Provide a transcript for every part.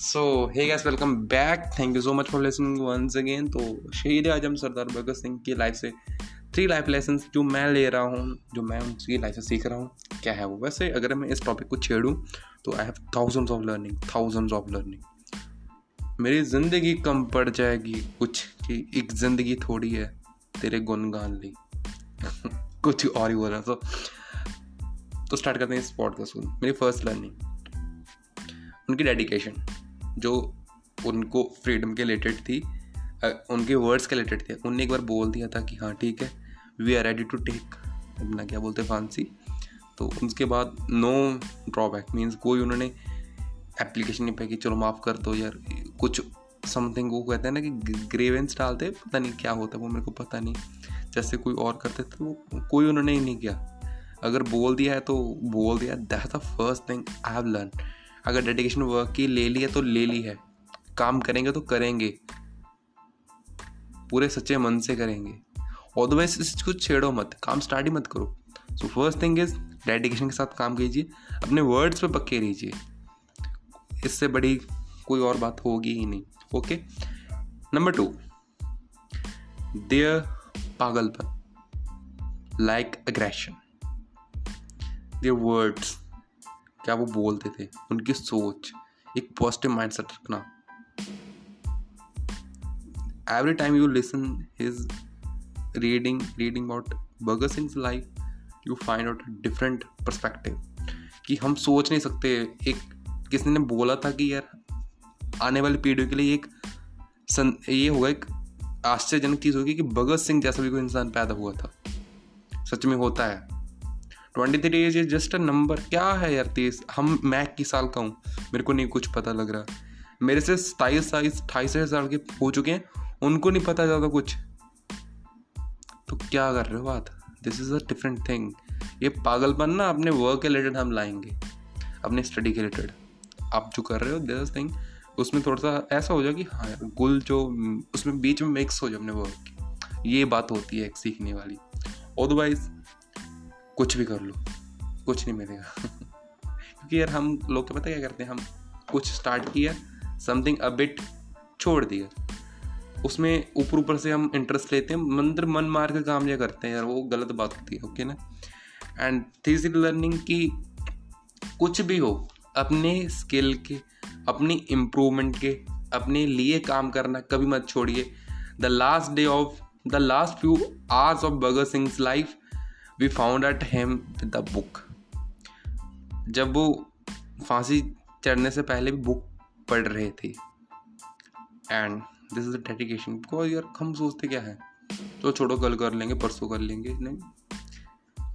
So hey guys welcome back thank you so much for listening once again तो शहीद आज़म सरदार भगत सिंह की life से three life lesson जो मैं ले रहा हूँ, जो मैं उनकी लाइफ से सीख रहा हूँ। क्या है वो? वैसे अगर मैं इस टॉपिक को छेड़ूँ तो I have thousands of learning thousands of learning मेरी ज़िंदगी कम पड़ जाएगी, कुछ कि एक ज़िंदगी थोड़ी है तेरे गुनगान ली। कुछ और ही हो रहा तो तो स्टार्ट करते हैं इस पॉडकास्ट को। मेरी फ़र्स्ट लर्निंग उनकी डेडिकेशन जो उनको फ्रीडम के रिलेटेड थी उनके वर्ड्स के रिलेटेड थे। उनने एक बार बोल दिया था कि हाँ ठीक है we are ready to take अपना क्या बोलते फांसी तो उसके बाद नो ड्रॉबैक मीन्स कोई उन्होंने एप्लीकेशन नहीं पाई कि चलो माफ़ कर दो यार। कुछ समथिंग वो कहते हैं ना कि ग्रेवेंस डालते, पता नहीं क्या होता है, वो मेरे को पता नहीं। जैसे कोई और करते थे, वो, कोई उन्होंने ही नहीं किया। अगर बोल दिया है तो बोल दिया। That the first thing I have learn अगर डेडिकेशन वर्क की ले ली है तो ले ली है। काम करेंगे तो करेंगे। पूरे सच्चे मन से करेंगे। अदरवाइज़ इस चीज़ को छेड़ो मत, काम स्टार्ट ही मत करो। So first thing is dedication के साथ काम कीजिए, अपने वर्ड्स पे पक्के रहिए। इससे बड़ी कोई और बात होगी ही नहीं ओके नंबर टू देयर पागलपन लाइक अग्रेशन देयर वर्ड्स क्या वो बोलते थे? उनकी सोच, एक पॉजिटिव माइंड सेट रखना every time you listen his reading reading about Bhagat Singh life you find out different perspective कि हम सोच नहीं सकते। एक किसी ने बोला था कि यार, आने वाली पीढ़ियों के लिए एक सन, ये होगा एक आश्चर्यजनक चीज़ होगी कि भगत सिंह जैसा भी कोई इंसान पैदा हुआ था। सच में होता है। Twenty three age is just a number क्या है यार तीस हम, मैं इक्कीस साल का हूँ? मेरे को नहीं कुछ पता लग रहा। मेरे से सताईस साइस अठाईस साल के हो चुके हैं। उनको नहीं पता ज़्यादा कुछ। तो क्या कर रहे हो बात? This is a different thing ये पागलपन ना अपने वर्क के रिलेटेड हम लाएँगे। अपने स्टडी के रिलेटेड आप जो कर रहे हो दिस थिंग उसमें थोड़ा सा ऐसा हो जाए कि हाँ यार, गुल जो, उसमें बीच में मिक्स हो जाए अपने वर्क ये बात होती है एक सीखने वाली। अदरवाइज़ कुछ भी कर लो, कुछ नहीं मिलेगा। क्योंकि यार हम लोग क्या पता क्या करते हैं, हम कुछ स्टार्ट किया समथिंग अबिट छोड़ दिया। उसमें ऊपर ऊपर से हम इंटरेस्ट लेते हैं, मंदिर मन मार के काम या करते हैं यार, वो गलत बात होती है ओके ना? एंड थ्री लर्निंग की कुछ भी हो, अपने स्किल के, अपनी इम्प्रूवमेंट के, अपने लिए काम करना कभी मत छोड़िए। The last day of the last few hours of Bhagat Singh life we found at him the book जब वो फांसी चढ़ने से पहले भी बुक पढ़ रहे थे। And this is the dedication because यार, हम सोचते क्या है? तो छोड़ो, कल कर लेंगे, परसों कर लेंगे। नहीं।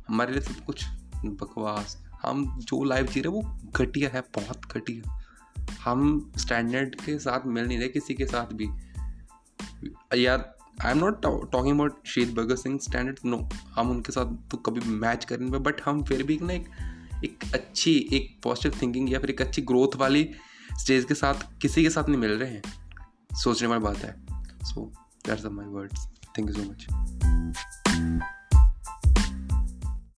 हमारे लिए सब कुछ बकवास हम जो लाइफ जी रहे वो घटिया है, बहुत घटिया। हम स्टैंडर्ड के साथ मिल नहीं रहे, किसी के साथ भी। यार I am not talking about शहीद भगत सिंह स्टैंडर्ड नो हम उनके साथ तो कभी मैच करेंगे बट हम फिर भी ना एक एक अच्छी, एक पॉजिटिव थिंकिंग या फिर एक अच्छी ग्रोथ वाली स्टेज के साथ किसी के साथ नहीं मिल रहे हैं। सोचने वाली बात है। So that's are my words thank you so much